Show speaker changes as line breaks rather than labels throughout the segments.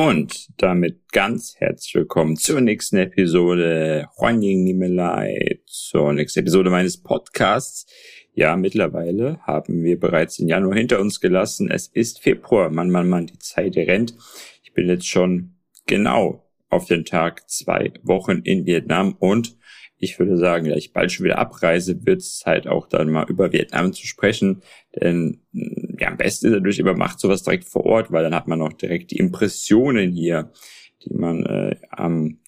Und damit ganz herzlich willkommen zur nächsten Episode Huan Ying Nimelai, zur nächsten Episode meines Podcasts. Ja, mittlerweile haben wir bereits den Januar hinter uns gelassen. Es ist Februar. Mann, Mann, Mann, die Zeit rennt. Ich bin jetzt schon genau auf den Tag zwei Wochen in Vietnam und ich würde sagen, da ich bald schon wieder abreise, wird es Zeit auch dann mal über Vietnam zu sprechen. Denn ja, am besten ist natürlich immer, macht sowas direkt vor Ort, weil dann hat man auch direkt die Impressionen hier, die man äh, am,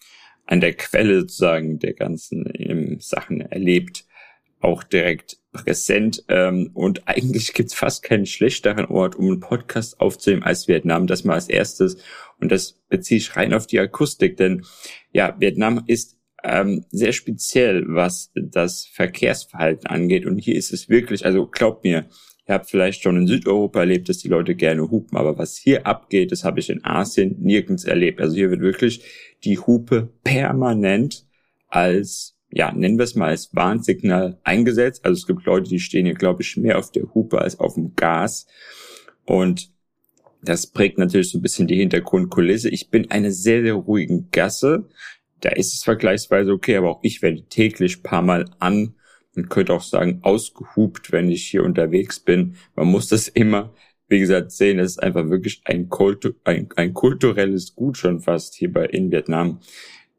an der Quelle sozusagen der ganzen ähm, Sachen erlebt, auch direkt präsent. Ähm, und eigentlich gibt's fast keinen schlechteren Ort, um einen Podcast aufzunehmen als Vietnam. Das mal als erstes. Und das beziehe ich rein auf die Akustik, denn ja, Vietnam ist ähm, sehr speziell, was das Verkehrsverhalten angeht. Und hier ist es wirklich, also glaubt mir, ihr habt vielleicht schon in Südeuropa erlebt, dass die Leute gerne hupen, aber was hier abgeht, das habe ich in Asien nirgends erlebt. Also hier wird wirklich die Hupe permanent als, ja, nennen wir es mal als Warnsignal eingesetzt. Also es gibt Leute, die stehen hier, glaube ich, mehr auf der Hupe als auf dem Gas. Und das prägt natürlich so ein bisschen die Hintergrundkulisse. Ich bin eine sehr, sehr ruhige Gasse da ist es vergleichsweise okay, aber auch ich werde täglich paar Mal an und könnte auch sagen, ausgehupt, wenn ich hier unterwegs bin. Man muss das immer, wie gesagt, sehen. Es ist einfach wirklich ein, Kultu ein, ein kulturelles Gut schon fast hier bei in Vietnam.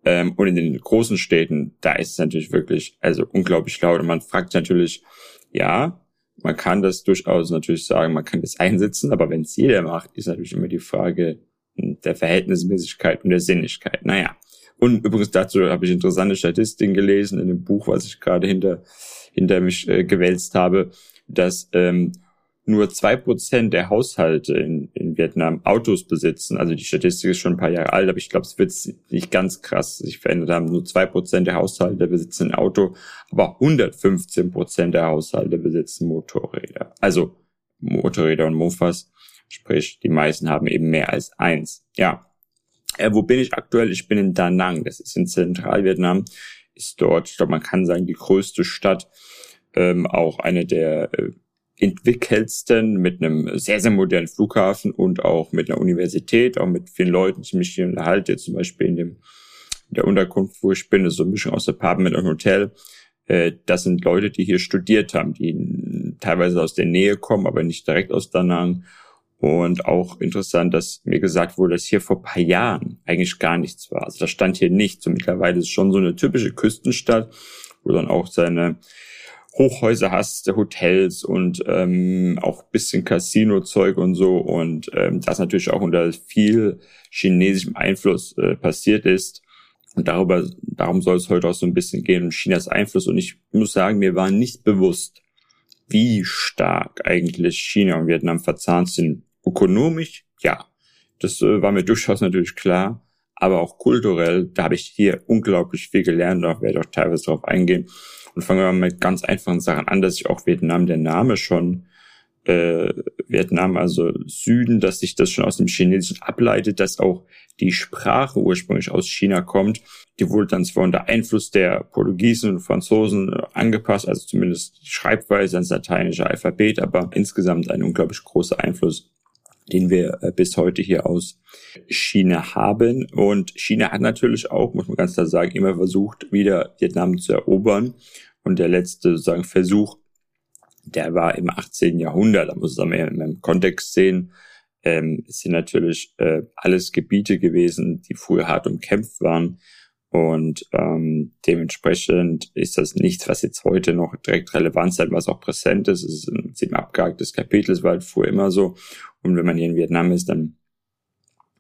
Ähm, und in den großen Städten, da ist es natürlich wirklich, also unglaublich laut. Und man fragt natürlich, ja, man kann das durchaus natürlich sagen, man kann das einsetzen, aber wenn es jeder macht, ist natürlich immer die Frage der Verhältnismäßigkeit und der Sinnlichkeit. Naja, und übrigens dazu habe ich interessante Statistiken gelesen in dem Buch, was ich gerade hinter, hinter mich äh, gewälzt habe, dass ähm, nur zwei Prozent der Haushalte in, in Vietnam Autos besitzen. Also die Statistik ist schon ein paar Jahre alt, aber ich glaube, es wird nicht ganz krass sich verändert haben. Nur zwei Prozent der Haushalte besitzen ein Auto, aber 115 Prozent der Haushalte besitzen Motorräder. Also Motorräder und Mofas. Sprich, die meisten haben eben mehr als eins. Ja, äh, wo bin ich aktuell? Ich bin in Da Nang. Das ist in Zentralvietnam. Ist dort, ich glaube, man kann sagen, die größte Stadt. Ähm, auch eine der äh, entwickelsten mit einem sehr, sehr modernen Flughafen und auch mit einer Universität, auch mit vielen Leuten, die mich hier unterhalte, zum Beispiel in dem in der Unterkunft, wo ich bin, das ist so eine Mischung aus Apartment und Hotel. Äh, das sind Leute, die hier studiert haben, die teilweise aus der Nähe kommen, aber nicht direkt aus Da Nang und auch interessant, dass mir gesagt wurde, dass hier vor paar Jahren eigentlich gar nichts war. Also da stand hier nichts. Und mittlerweile ist es schon so eine typische Küstenstadt, wo dann auch seine Hochhäuser hast, Hotels und ähm, auch bisschen Casino-Zeug und so. Und ähm, das natürlich auch unter viel chinesischem Einfluss äh, passiert ist. Und darüber, darum soll es heute auch so ein bisschen gehen, um Chinas Einfluss. Und ich muss sagen, mir war nicht bewusst, wie stark eigentlich China und Vietnam verzahnt sind Ökonomisch, ja, das äh, war mir durchaus natürlich klar, aber auch kulturell, da habe ich hier unglaublich viel gelernt, da werde ich auch teilweise darauf eingehen. Und fangen wir mal mit ganz einfachen Sachen an, dass sich auch Vietnam, der Name schon äh, Vietnam, also Süden, dass sich das schon aus dem Chinesischen ableitet, dass auch die Sprache ursprünglich aus China kommt. Die wurde dann zwar unter Einfluss der Portugiesen und Franzosen äh, angepasst, also zumindest die Schreibweise ans lateinische Alphabet, aber insgesamt ein unglaublich großer Einfluss den wir äh, bis heute hier aus China haben. Und China hat natürlich auch, muss man ganz klar sagen, immer versucht, wieder Vietnam zu erobern. Und der letzte sozusagen Versuch, der war im 18. Jahrhundert, da muss man im Kontext sehen, ähm, es sind natürlich äh, alles Gebiete gewesen, die früher hart umkämpft waren. Und ähm, dementsprechend ist das nichts, was jetzt heute noch direkt relevant sein, was auch präsent ist. Es ist ein ziemlich abgehaktes Kapitel, es war halt früher immer so. Und wenn man hier in Vietnam ist, dann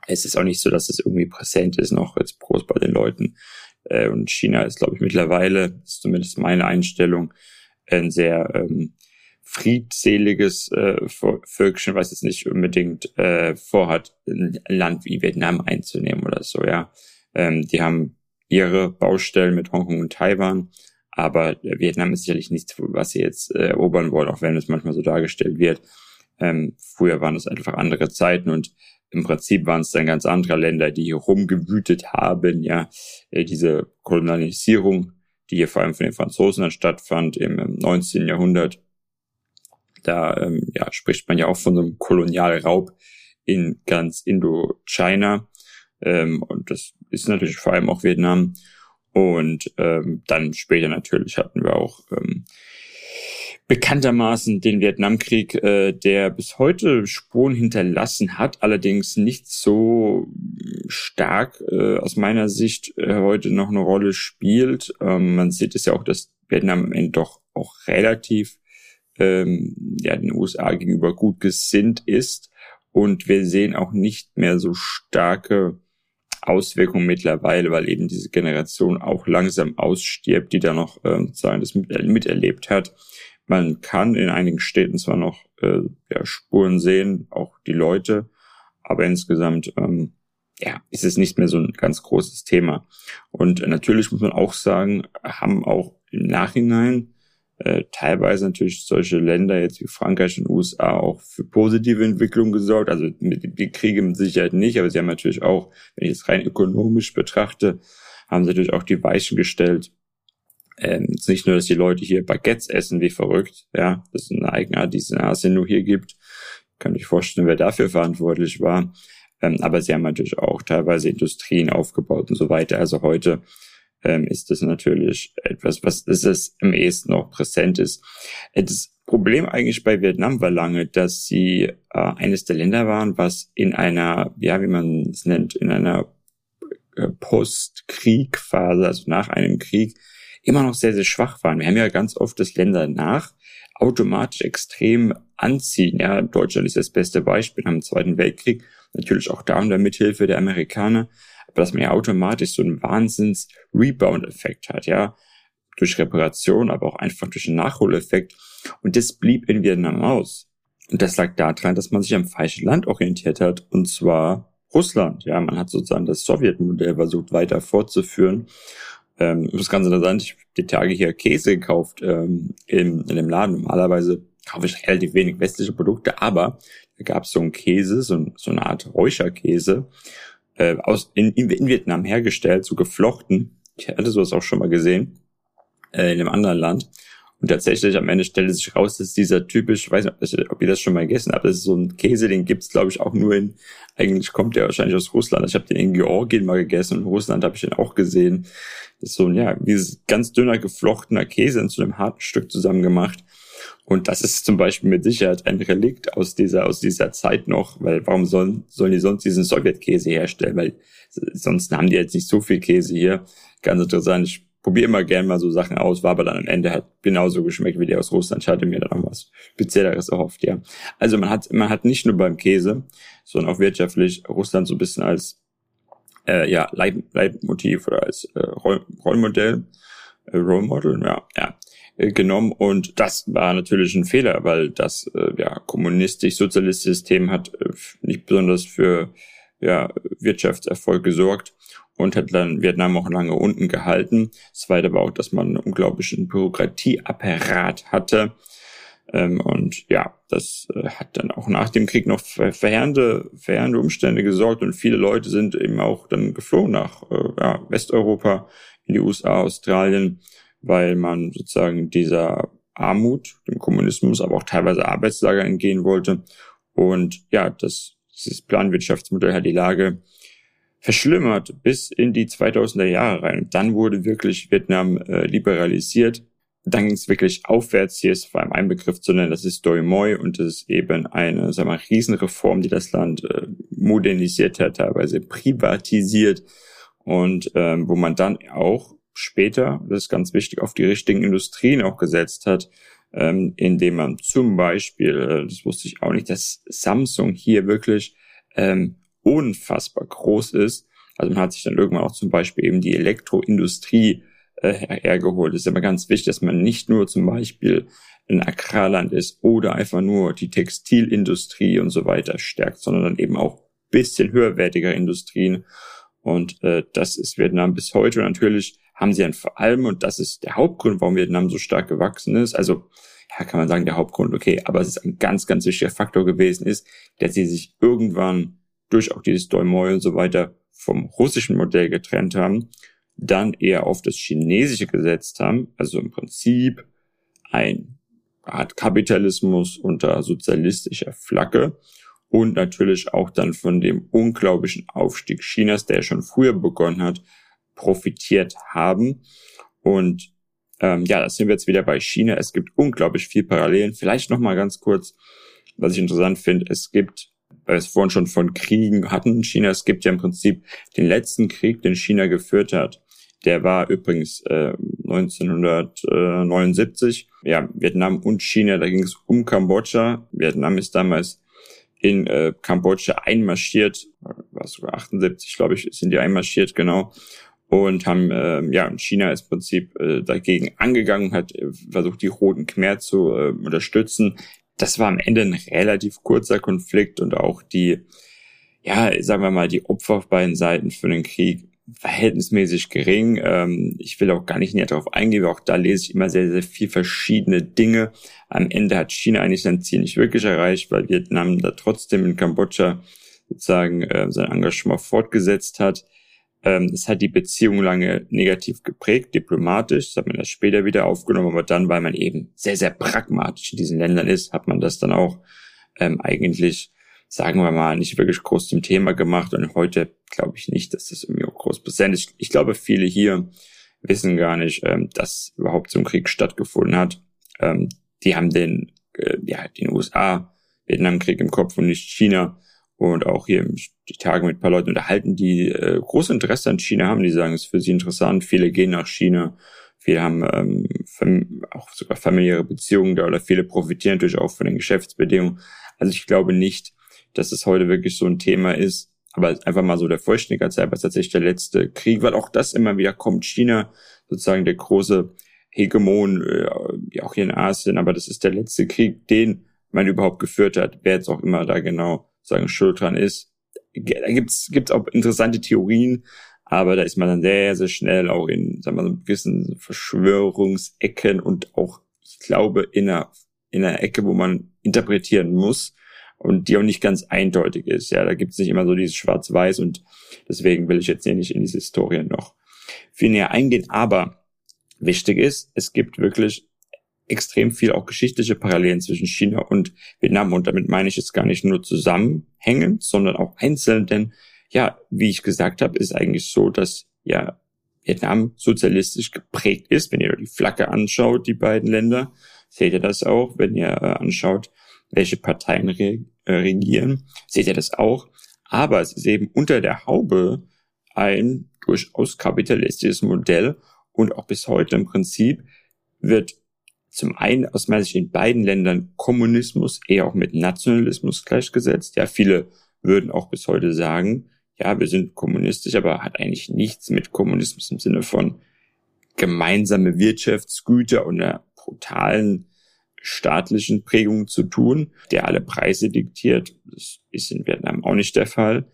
ist es auch nicht so, dass es irgendwie präsent ist, noch jetzt groß bei den Leuten. Äh, und China ist, glaube ich, mittlerweile, ist zumindest meine Einstellung, ein sehr ähm, friedseliges äh, Völkchen, was jetzt nicht unbedingt äh, vorhat, ein Land wie Vietnam einzunehmen oder so, ja. Ähm, die haben ihre Baustellen mit Hongkong und Taiwan. Aber Vietnam ist sicherlich nichts, was sie jetzt äh, erobern wollen, auch wenn es manchmal so dargestellt wird. Ähm, früher waren es einfach andere Zeiten und im Prinzip waren es dann ganz andere Länder, die hier rumgewütet haben, ja, äh, diese Kolonialisierung, die hier vor allem von den Franzosen dann stattfand im, im 19. Jahrhundert. Da ähm, ja, spricht man ja auch von so einem Kolonialraub in ganz Indochina. Ähm, und das ist natürlich vor allem auch Vietnam. Und ähm, dann später natürlich hatten wir auch ähm, bekanntermaßen den Vietnamkrieg, äh, der bis heute Spuren hinterlassen hat, allerdings nicht so stark äh, aus meiner Sicht äh, heute noch eine Rolle spielt. Ähm, man sieht es ja auch, dass Vietnam am Ende doch auch relativ ähm, ja, den USA gegenüber gut gesinnt ist. Und wir sehen auch nicht mehr so starke Auswirkungen mittlerweile, weil eben diese Generation auch langsam ausstirbt, die da noch äh, sozusagen das miterlebt hat. Man kann in einigen Städten zwar noch äh, ja, Spuren sehen, auch die Leute, aber insgesamt ähm, ja, ist es nicht mehr so ein ganz großes Thema. Und natürlich muss man auch sagen, haben auch im Nachhinein äh, teilweise natürlich solche Länder jetzt wie Frankreich und USA auch für positive Entwicklung gesorgt. Also mit, die Kriege mit Sicherheit nicht, aber sie haben natürlich auch, wenn ich es rein ökonomisch betrachte, haben sie natürlich auch die Weichen gestellt. Ähm, nicht nur, dass die Leute hier Baguettes essen wie verrückt, ja, das ist eine Eigenart, die es in Asien nur hier gibt. Kann ich vorstellen, wer dafür verantwortlich war. Ähm, aber sie haben natürlich auch teilweise Industrien aufgebaut und so weiter. Also heute ähm, ist das natürlich etwas, was ist es am ehesten noch präsent ist. Das Problem eigentlich bei Vietnam war lange, dass sie äh, eines der Länder waren, was in einer, ja, wie man es nennt, in einer äh, Post-Krieg-Phase, also nach einem Krieg, immer noch sehr, sehr schwach waren. Wir haben ja ganz oft das Länder nach automatisch extrem anziehen. Ja, Deutschland ist das beste Beispiel am Zweiten Weltkrieg, natürlich auch da unter Mithilfe der Amerikaner aber dass man ja automatisch so einen Wahnsinns-Rebound-Effekt hat, ja, durch Reparation, aber auch einfach durch einen Nachholeffekt. Und das blieb in Vietnam aus. Und das lag daran, dass man sich am falschen Land orientiert hat, und zwar Russland. Ja, man hat sozusagen das Sowjetmodell versucht weiter fortzuführen. Ähm, das ist ganz interessant. Ich habe die Tage hier Käse gekauft ähm, in, in dem Laden. Normalerweise kaufe ich relativ wenig westliche Produkte, aber da gab es so einen Käse, so, so eine Art Räucherkäse äh, aus, in, in Vietnam hergestellt, so geflochten. Ich hatte sowas auch schon mal gesehen, äh, in einem anderen Land. Und tatsächlich am Ende stellte sich raus, dass dieser typisch, weiß nicht, ob ihr das schon mal gegessen habt, das ist so ein Käse, den gibt's glaube ich auch nur in, eigentlich kommt der wahrscheinlich aus Russland. Ich habe den in Georgien mal gegessen und in Russland habe ich den auch gesehen. Das ist so ein, ja, wie ganz dünner geflochtener Käse in so einem harten Stück zusammen gemacht. Und das ist zum Beispiel mit Sicherheit ein Relikt aus dieser, aus dieser Zeit noch, weil warum sollen, sollen die sonst diesen Sowjetkäse herstellen? Weil sonst haben die jetzt nicht so viel Käse hier. Ganz interessant. Ich probiere immer gern mal so Sachen aus, war aber dann am Ende halt genauso geschmeckt wie der aus Russland. Ich hatte mir dann noch was Spezielleres erhofft, ja. Also man hat, man hat nicht nur beim Käse, sondern auch wirtschaftlich Russland so ein bisschen als äh, ja, Leit Leitmotiv oder als äh, Rollmodell, äh, Role Model, ja, ja, äh, genommen und das war natürlich ein Fehler, weil das äh, ja kommunistisch-sozialistische System hat äh, nicht besonders für ja, Wirtschaftserfolg gesorgt und hat dann Vietnam auch lange unten gehalten. Das zweite war auch, dass man einen unglaublichen Bürokratieapparat hatte. Ähm, und ja, das äh, hat dann auch nach dem Krieg noch verheerende, verheerende Umstände gesorgt und viele Leute sind eben auch dann geflohen nach äh, ja, Westeuropa, in die USA, Australien weil man sozusagen dieser Armut, dem Kommunismus, aber auch teilweise Arbeitslager entgehen wollte. Und ja, das, dieses Planwirtschaftsmodell hat die Lage verschlimmert bis in die 2000er Jahre rein. dann wurde wirklich Vietnam äh, liberalisiert. Dann ging es wirklich aufwärts. Hier ist vor allem ein Begriff zu nennen, das ist Doi Moi und das ist eben eine sagen wir, mal, Riesenreform, die das Land äh, modernisiert hat, teilweise privatisiert und ähm, wo man dann auch später, das ist ganz wichtig, auf die richtigen Industrien auch gesetzt hat, ähm, indem man zum Beispiel, äh, das wusste ich auch nicht, dass Samsung hier wirklich ähm, unfassbar groß ist. Also man hat sich dann irgendwann auch zum Beispiel eben die Elektroindustrie äh, hergeholt. Es ist aber ganz wichtig, dass man nicht nur zum Beispiel ein Agrarland ist oder einfach nur die Textilindustrie und so weiter stärkt, sondern dann eben auch bisschen höherwertiger Industrien. Und äh, das ist Vietnam bis heute. Natürlich haben sie dann vor allem, und das ist der Hauptgrund, warum Vietnam so stark gewachsen ist, also ja, kann man sagen, der Hauptgrund, okay, aber es ist ein ganz, ganz wichtiger Faktor gewesen ist, dass sie sich irgendwann durch auch dieses Doi Moi und so weiter vom russischen Modell getrennt haben, dann eher auf das chinesische gesetzt haben, also im Prinzip ein Art Kapitalismus unter sozialistischer Flagge und natürlich auch dann von dem unglaublichen Aufstieg Chinas, der schon früher begonnen hat, profitiert haben. Und ähm, ja, da sind wir jetzt wieder bei China. Es gibt unglaublich viel Parallelen. Vielleicht noch mal ganz kurz, was ich interessant finde. Es gibt, weil wir es vorhin schon von Kriegen hatten in China, es gibt ja im Prinzip den letzten Krieg, den China geführt hat. Der war übrigens äh, 1979. Ja, Vietnam und China, da ging es um Kambodscha. Vietnam ist damals in äh, Kambodscha einmarschiert, war sogar 78, glaube ich, sind die einmarschiert, genau und haben äh, ja China ist im Prinzip äh, dagegen angegangen, hat äh, versucht die Roten Khmer zu äh, unterstützen. Das war am Ende ein relativ kurzer Konflikt und auch die ja sagen wir mal die Opfer auf beiden Seiten für den Krieg verhältnismäßig gering. Ähm, ich will auch gar nicht näher darauf eingehen, auch da lese ich immer sehr, sehr viel verschiedene Dinge. Am Ende hat China eigentlich sein Ziel nicht wirklich erreicht, weil Vietnam da trotzdem in Kambodscha sozusagen äh, sein Engagement fortgesetzt hat. Ähm, es hat die Beziehung lange negativ geprägt, diplomatisch, das hat man das später wieder aufgenommen, aber dann, weil man eben sehr, sehr pragmatisch in diesen Ländern ist, hat man das dann auch ähm, eigentlich, sagen wir mal, nicht wirklich groß zum Thema gemacht. Und heute glaube ich nicht, dass das irgendwie auch groß präsent ist. Ich glaube, viele hier wissen gar nicht, ähm, dass überhaupt so ein Krieg stattgefunden hat. Ähm, die haben den, äh, ja, den USA, Vietnamkrieg im Kopf und nicht China und auch hier die Tage mit ein paar Leuten unterhalten, die äh, großes Interesse an China haben, die sagen, es ist für sie interessant. Viele gehen nach China, viele haben ähm, auch sogar familiäre Beziehungen da oder viele profitieren natürlich auch von den Geschäftsbedingungen. Also ich glaube nicht, dass es heute wirklich so ein Thema ist, aber einfach mal so der Vollständigkeit sei, was tatsächlich der letzte Krieg, weil auch das immer wieder kommt. China sozusagen der große Hegemon, äh, auch hier in Asien, aber das ist der letzte Krieg, den man überhaupt geführt hat, wer jetzt auch immer da genau sagen schuld dran ist. Da gibt's gibt's auch interessante Theorien, aber da ist man dann sehr, sehr schnell auch in, sagen wir, so gewissen Verschwörungsecken und auch, ich glaube, in einer, in einer Ecke, wo man interpretieren muss und die auch nicht ganz eindeutig ist. Ja, da gibt's nicht immer so dieses Schwarz-Weiß und deswegen will ich jetzt hier nicht in diese Historie noch viel näher eingehen. Aber wichtig ist, es gibt wirklich extrem viel auch geschichtliche Parallelen zwischen China und Vietnam. Und damit meine ich jetzt gar nicht nur zusammenhängend, sondern auch einzeln. Denn ja, wie ich gesagt habe, ist eigentlich so, dass ja Vietnam sozialistisch geprägt ist. Wenn ihr die Flagge anschaut, die beiden Länder, seht ihr das auch. Wenn ihr äh, anschaut, welche Parteien re äh, regieren, seht ihr das auch. Aber es ist eben unter der Haube ein durchaus kapitalistisches Modell und auch bis heute im Prinzip wird zum einen aus meiner Sicht in beiden Ländern Kommunismus eher auch mit Nationalismus gleichgesetzt. Ja, viele würden auch bis heute sagen, ja, wir sind kommunistisch, aber hat eigentlich nichts mit Kommunismus im Sinne von gemeinsame Wirtschaftsgüter und einer brutalen staatlichen Prägung zu tun, der alle Preise diktiert. Das ist in Vietnam auch nicht der Fall.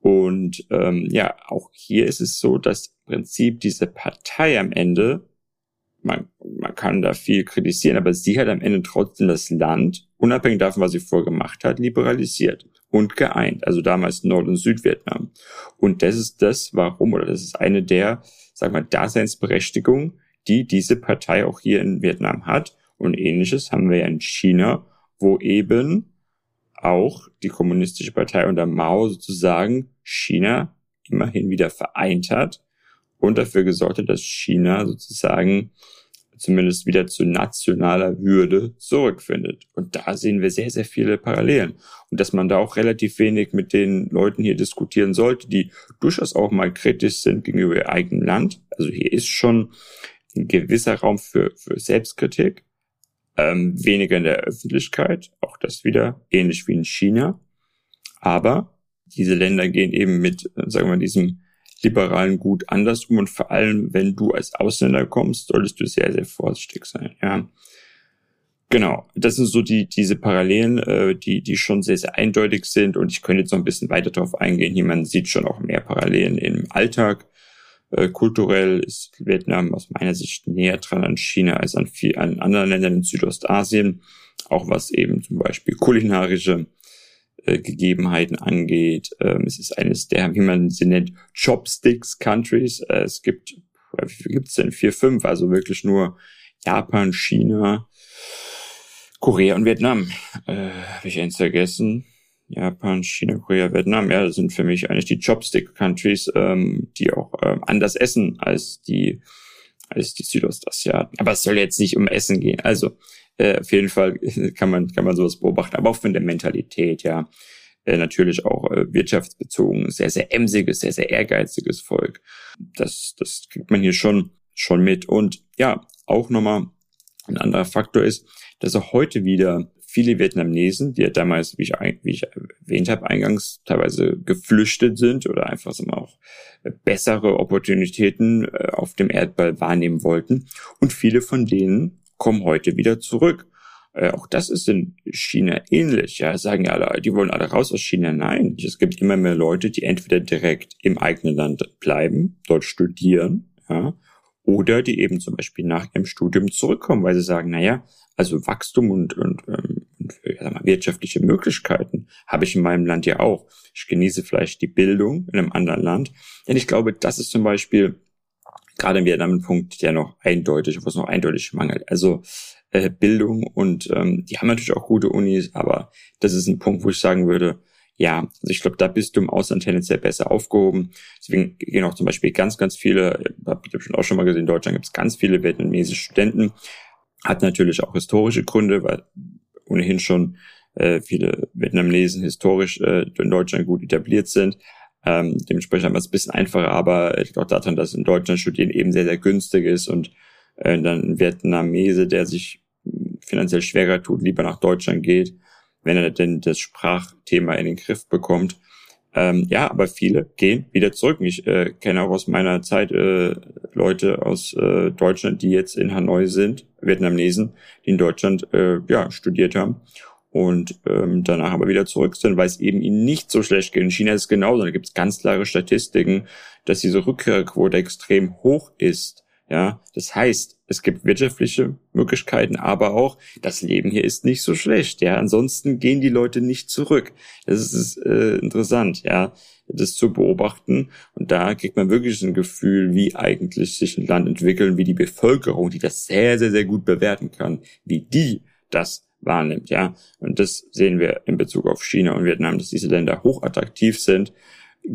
Und ähm, ja, auch hier ist es so, dass im Prinzip diese Partei am Ende man, man kann da viel kritisieren, aber sie hat am Ende trotzdem das Land, unabhängig davon, was sie vorgemacht hat, liberalisiert und geeint. Also damals Nord- und Südvietnam. Und das ist das, warum, oder das ist eine der, sagen wir, Daseinsberechtigungen, die diese Partei auch hier in Vietnam hat. Und ähnliches haben wir ja in China, wo eben auch die kommunistische Partei unter Mao sozusagen China immerhin wieder vereint hat und dafür gesorgt hat, dass China sozusagen zumindest wieder zu nationaler Würde zurückfindet. Und da sehen wir sehr, sehr viele Parallelen. Und dass man da auch relativ wenig mit den Leuten hier diskutieren sollte, die durchaus auch mal kritisch sind gegenüber ihr eigenem Land. Also hier ist schon ein gewisser Raum für, für Selbstkritik, ähm, weniger in der Öffentlichkeit, auch das wieder ähnlich wie in China. Aber diese Länder gehen eben mit, sagen wir, diesem liberalen Gut andersrum und vor allem, wenn du als Ausländer kommst, solltest du sehr, sehr vorsichtig sein, ja. Genau, das sind so die diese Parallelen, äh, die die schon sehr sehr eindeutig sind und ich könnte jetzt noch ein bisschen weiter darauf eingehen. Hier man sieht schon auch mehr Parallelen im Alltag. Äh, kulturell ist Vietnam aus meiner Sicht näher dran an China als an vielen an anderen Ländern in Südostasien, auch was eben zum Beispiel kulinarische äh, Gegebenheiten angeht. Ähm, es ist eines der, wie man sie nennt, Chopsticks Countries. Äh, es gibt, wie viel gibt es denn? Vier, fünf, also wirklich nur Japan, China, Korea und Vietnam. Äh, Habe ich eins vergessen? Japan, China, Korea, Vietnam, ja, das sind für mich eigentlich die Chopstick-Countries, ähm, die auch ähm, anders essen als die als die Südostasiaten. Aber es soll jetzt nicht um Essen gehen. Also äh, auf jeden Fall kann man kann man sowas beobachten, aber auch von der Mentalität, ja. Äh, natürlich auch äh, wirtschaftsbezogen, sehr sehr emsiges, sehr sehr ehrgeiziges Volk. Das das kriegt man hier schon schon mit und ja auch nochmal ein anderer Faktor ist, dass auch heute wieder viele Vietnamesen, die ja damals, wie ich, wie ich erwähnt habe, eingangs teilweise geflüchtet sind oder einfach so mal auch bessere Opportunitäten äh, auf dem Erdball wahrnehmen wollten. Und viele von denen kommen heute wieder zurück. Äh, auch das ist in China ähnlich. Ja, sagen ja alle, die wollen alle raus aus China. Nein, es gibt immer mehr Leute, die entweder direkt im eigenen Land bleiben, dort studieren, ja, oder die eben zum Beispiel nach ihrem Studium zurückkommen, weil sie sagen, naja, also Wachstum und, und, ähm, und mal, wirtschaftliche Möglichkeiten habe ich in meinem Land ja auch. Ich genieße vielleicht die Bildung in einem anderen Land. Denn ich glaube, das ist zum Beispiel gerade in Vietnam ein Punkt, der noch eindeutig, wo es noch eindeutig mangelt. Also äh, Bildung und ähm, die haben natürlich auch gute Unis, aber das ist ein Punkt, wo ich sagen würde, ja, also ich glaube, da bist du im Ausland tendenziell besser aufgehoben. Deswegen gehen auch zum Beispiel ganz, ganz viele, habe ich schon auch schon mal gesehen, in Deutschland gibt es ganz viele vietnamesische Studenten. Hat natürlich auch historische Gründe, weil ohnehin schon äh, viele Vietnamesen historisch äh, in Deutschland gut etabliert sind. Ähm, dementsprechend haben wir es ein bisschen einfacher, aber ich glaube daran, dass in Deutschland Studieren eben sehr, sehr günstig ist und äh, dann ein Vietnamese, der sich finanziell schwerer tut, lieber nach Deutschland geht wenn er denn das Sprachthema in den Griff bekommt. Ähm, ja, aber viele gehen wieder zurück. Ich äh, kenne auch aus meiner Zeit äh, Leute aus äh, Deutschland, die jetzt in Hanoi sind, Vietnamesen, die in Deutschland äh, ja, studiert haben und ähm, danach aber wieder zurück sind, weil es eben ihnen nicht so schlecht geht. In China ist es genauso. Da gibt es ganz klare Statistiken, dass diese Rückkehrquote extrem hoch ist. Ja, das heißt, es gibt wirtschaftliche Möglichkeiten, aber auch das Leben hier ist nicht so schlecht. Ja, ansonsten gehen die Leute nicht zurück. Das ist äh, interessant, ja, das zu beobachten. Und da kriegt man wirklich ein Gefühl, wie eigentlich sich ein Land entwickelt, wie die Bevölkerung, die das sehr, sehr, sehr gut bewerten kann, wie die das wahrnimmt, ja. Und das sehen wir in Bezug auf China und Vietnam, dass diese Länder hochattraktiv sind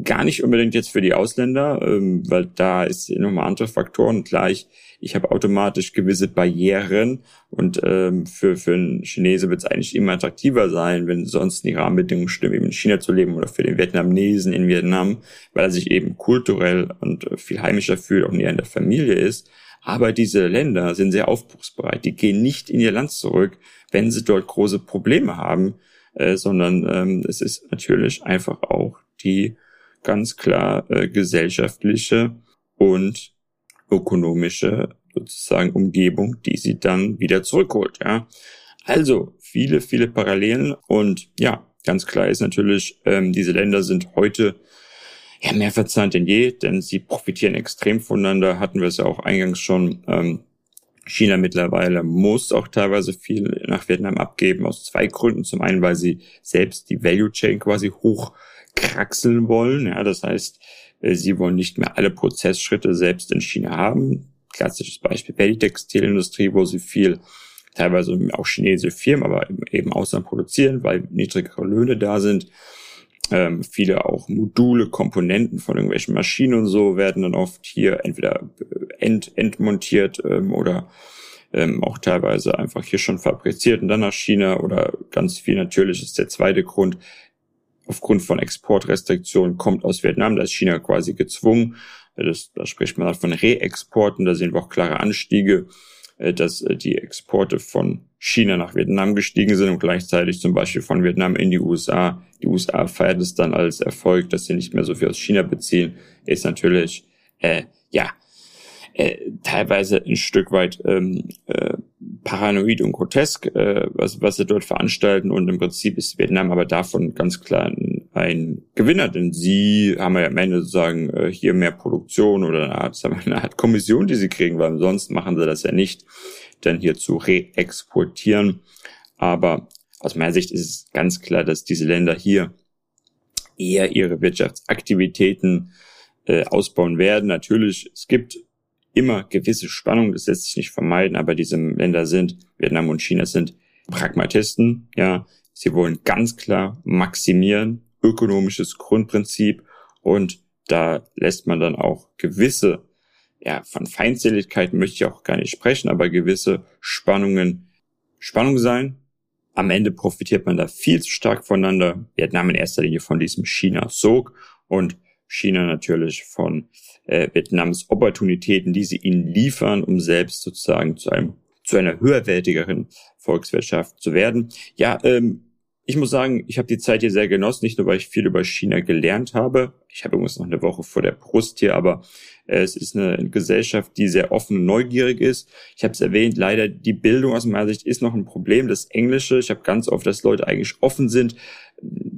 Gar nicht unbedingt jetzt für die Ausländer, ähm, weil da ist nochmal andere Faktoren. Gleich, ich habe automatisch gewisse Barrieren und ähm, für, für einen Chinese wird es eigentlich immer attraktiver sein, wenn sonst die Rahmenbedingungen stimmen, eben in China zu leben oder für den Vietnamesen in Vietnam, weil er sich eben kulturell und viel heimischer fühlt, auch näher in der Familie ist. Aber diese Länder sind sehr aufbruchsbereit. Die gehen nicht in ihr Land zurück, wenn sie dort große Probleme haben, äh, sondern ähm, es ist natürlich einfach auch die ganz klar äh, gesellschaftliche und ökonomische sozusagen Umgebung, die sie dann wieder zurückholt. Ja, also viele, viele Parallelen und ja, ganz klar ist natürlich, ähm, diese Länder sind heute ja mehr verzahnt denn je, denn sie profitieren extrem voneinander. Hatten wir es ja auch eingangs schon. Ähm, China mittlerweile muss auch teilweise viel nach Vietnam abgeben, aus zwei Gründen. Zum einen, weil sie selbst die Value Chain quasi hoch kraxeln wollen. Ja, das heißt, äh, sie wollen nicht mehr alle Prozessschritte selbst in China haben. Klassisches Beispiel wäre die Textilindustrie, wo sie viel teilweise auch chinesische Firmen, aber eben Ausland produzieren, weil niedrigere Löhne da sind. Ähm, viele auch Module, Komponenten von irgendwelchen Maschinen und so werden dann oft hier entweder ent, entmontiert ähm, oder ähm, auch teilweise einfach hier schon fabriziert und dann nach China oder ganz viel natürlich ist der zweite Grund, aufgrund von Exportrestriktionen kommt aus Vietnam. Da ist China quasi gezwungen. Das, da spricht man von Reexporten. Da sehen wir auch klare Anstiege, äh, dass äh, die Exporte von China nach Vietnam gestiegen sind und gleichzeitig zum Beispiel von Vietnam in die USA. Die USA feiert es dann als Erfolg, dass sie nicht mehr so viel aus China beziehen. Ist natürlich, äh, ja, äh, teilweise ein Stück weit ähm, äh, paranoid und grotesk, äh, was, was sie dort veranstalten. Und im Prinzip ist Vietnam aber davon ganz klar ein, ein Gewinner, denn sie haben ja am Ende sozusagen äh, hier mehr Produktion oder eine Art, eine Art Kommission, die sie kriegen, weil sonst machen sie das ja nicht, dann hier zu reexportieren. Aber aus meiner Sicht ist es ganz klar, dass diese Länder hier eher ihre Wirtschaftsaktivitäten äh, ausbauen werden. Natürlich, es gibt immer gewisse Spannung, das lässt sich nicht vermeiden, aber diese Länder sind, Vietnam und China sind Pragmatisten, ja, Sie wollen ganz klar maximieren, ökonomisches Grundprinzip und da lässt man dann auch gewisse, ja, von Feindseligkeiten möchte ich auch gar nicht sprechen, aber gewisse Spannungen Spannung sein. Am Ende profitiert man da viel zu stark voneinander. Vietnam in erster Linie von diesem China-Sog und China natürlich von äh, Vietnams Opportunitäten, die sie ihnen liefern, um selbst sozusagen zu einem zu einer höherwertigeren Volkswirtschaft zu werden. Ja, ähm, ich muss sagen, ich habe die Zeit hier sehr genossen, nicht nur weil ich viel über China gelernt habe. Ich habe übrigens noch eine Woche vor der Brust hier, aber äh, es ist eine Gesellschaft, die sehr offen und neugierig ist. Ich habe es erwähnt, leider die Bildung aus meiner Sicht ist noch ein Problem, das Englische. Ich habe ganz oft, dass Leute eigentlich offen sind.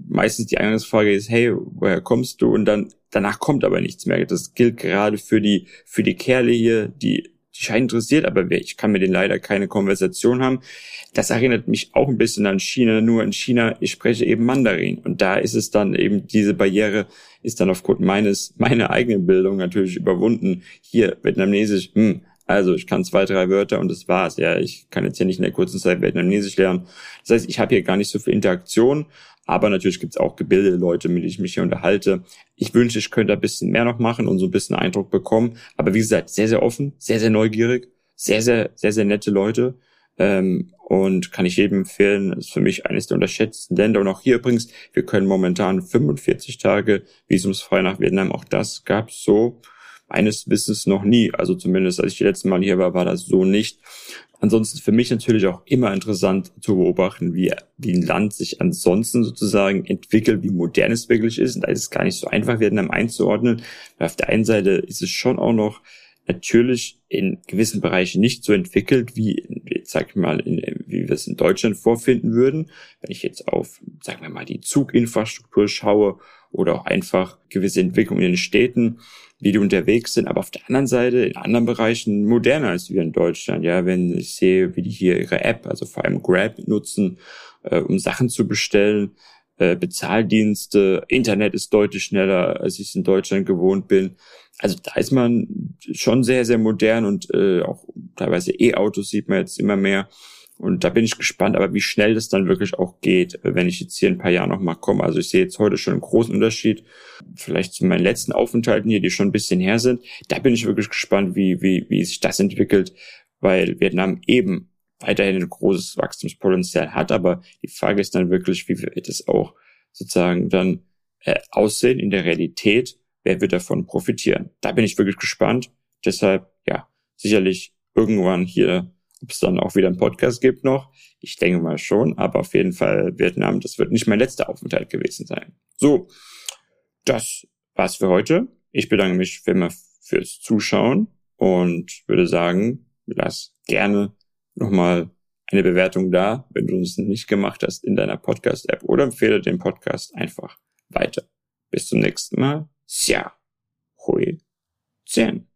Meistens die Eingangsfrage ist, hey, woher kommst du? Und dann danach kommt aber nichts mehr. Das gilt gerade für die für die Kerle hier, die die scheinen interessiert, aber ich kann mit denen leider keine Konversation haben. Das erinnert mich auch ein bisschen an China, nur in China, ich spreche eben Mandarin. Und da ist es dann eben, diese Barriere ist dann aufgrund meines, meiner eigenen Bildung natürlich überwunden. Hier, Vietnamesisch, hm, also ich kann zwei, drei Wörter und das war's. Ja, ich kann jetzt hier nicht in der kurzen Zeit Vietnamesisch lernen. Das heißt, ich habe hier gar nicht so viel Interaktion. Aber natürlich gibt es auch gebildete Leute, mit denen ich mich hier unterhalte. Ich wünsche, ich könnte ein bisschen mehr noch machen und so ein bisschen Eindruck bekommen. Aber wie gesagt, sehr, sehr offen, sehr, sehr neugierig, sehr, sehr, sehr, sehr nette Leute. Ähm, und kann ich jedem empfehlen, ist für mich eines der unterschätzten Länder. Und auch hier übrigens, wir können momentan 45 Tage visumsfrei nach Vietnam. Auch das gab es so meines Wissens noch nie. Also zumindest, als ich die letzte Mal hier war, war das so nicht. Ansonsten für mich natürlich auch immer interessant zu beobachten, wie, wie ein Land sich ansonsten sozusagen entwickelt, wie modern es wirklich ist. Und da ist es gar nicht so einfach, Vietnam einzuordnen. Weil auf der einen Seite ist es schon auch noch natürlich in gewissen Bereichen nicht so entwickelt, wie, sag ich mal, in, wie wir es in Deutschland vorfinden würden. Wenn ich jetzt auf, sagen wir mal, die Zuginfrastruktur schaue oder auch einfach gewisse Entwicklungen in den Städten, wie die unterwegs sind, aber auf der anderen Seite in anderen Bereichen moderner als wir in Deutschland. Ja, wenn ich sehe, wie die hier ihre App, also vor allem Grab nutzen, äh, um Sachen zu bestellen, äh, Bezahldienste, Internet ist deutlich schneller, als ich es in Deutschland gewohnt bin. Also da ist man schon sehr, sehr modern und äh, auch teilweise E-Autos sieht man jetzt immer mehr. Und da bin ich gespannt, aber wie schnell das dann wirklich auch geht, wenn ich jetzt hier in ein paar Jahren nochmal komme. Also ich sehe jetzt heute schon einen großen Unterschied, vielleicht zu meinen letzten Aufenthalten hier, die schon ein bisschen her sind. Da bin ich wirklich gespannt, wie, wie, wie sich das entwickelt, weil Vietnam eben weiterhin ein großes Wachstumspotenzial hat. Aber die Frage ist dann wirklich, wie wird es auch sozusagen dann äh, aussehen in der Realität? Wer wird davon profitieren? Da bin ich wirklich gespannt. Deshalb, ja, sicherlich irgendwann hier ob es dann auch wieder einen Podcast gibt noch. Ich denke mal schon, aber auf jeden Fall Vietnam, das wird nicht mein letzter Aufenthalt gewesen sein. So, das war's für heute. Ich bedanke mich für immer fürs Zuschauen und würde sagen, lass gerne nochmal eine Bewertung da, wenn du es nicht gemacht hast in deiner Podcast-App oder empfehle den Podcast einfach weiter. Bis zum nächsten Mal. Xia. Hui. Zehn.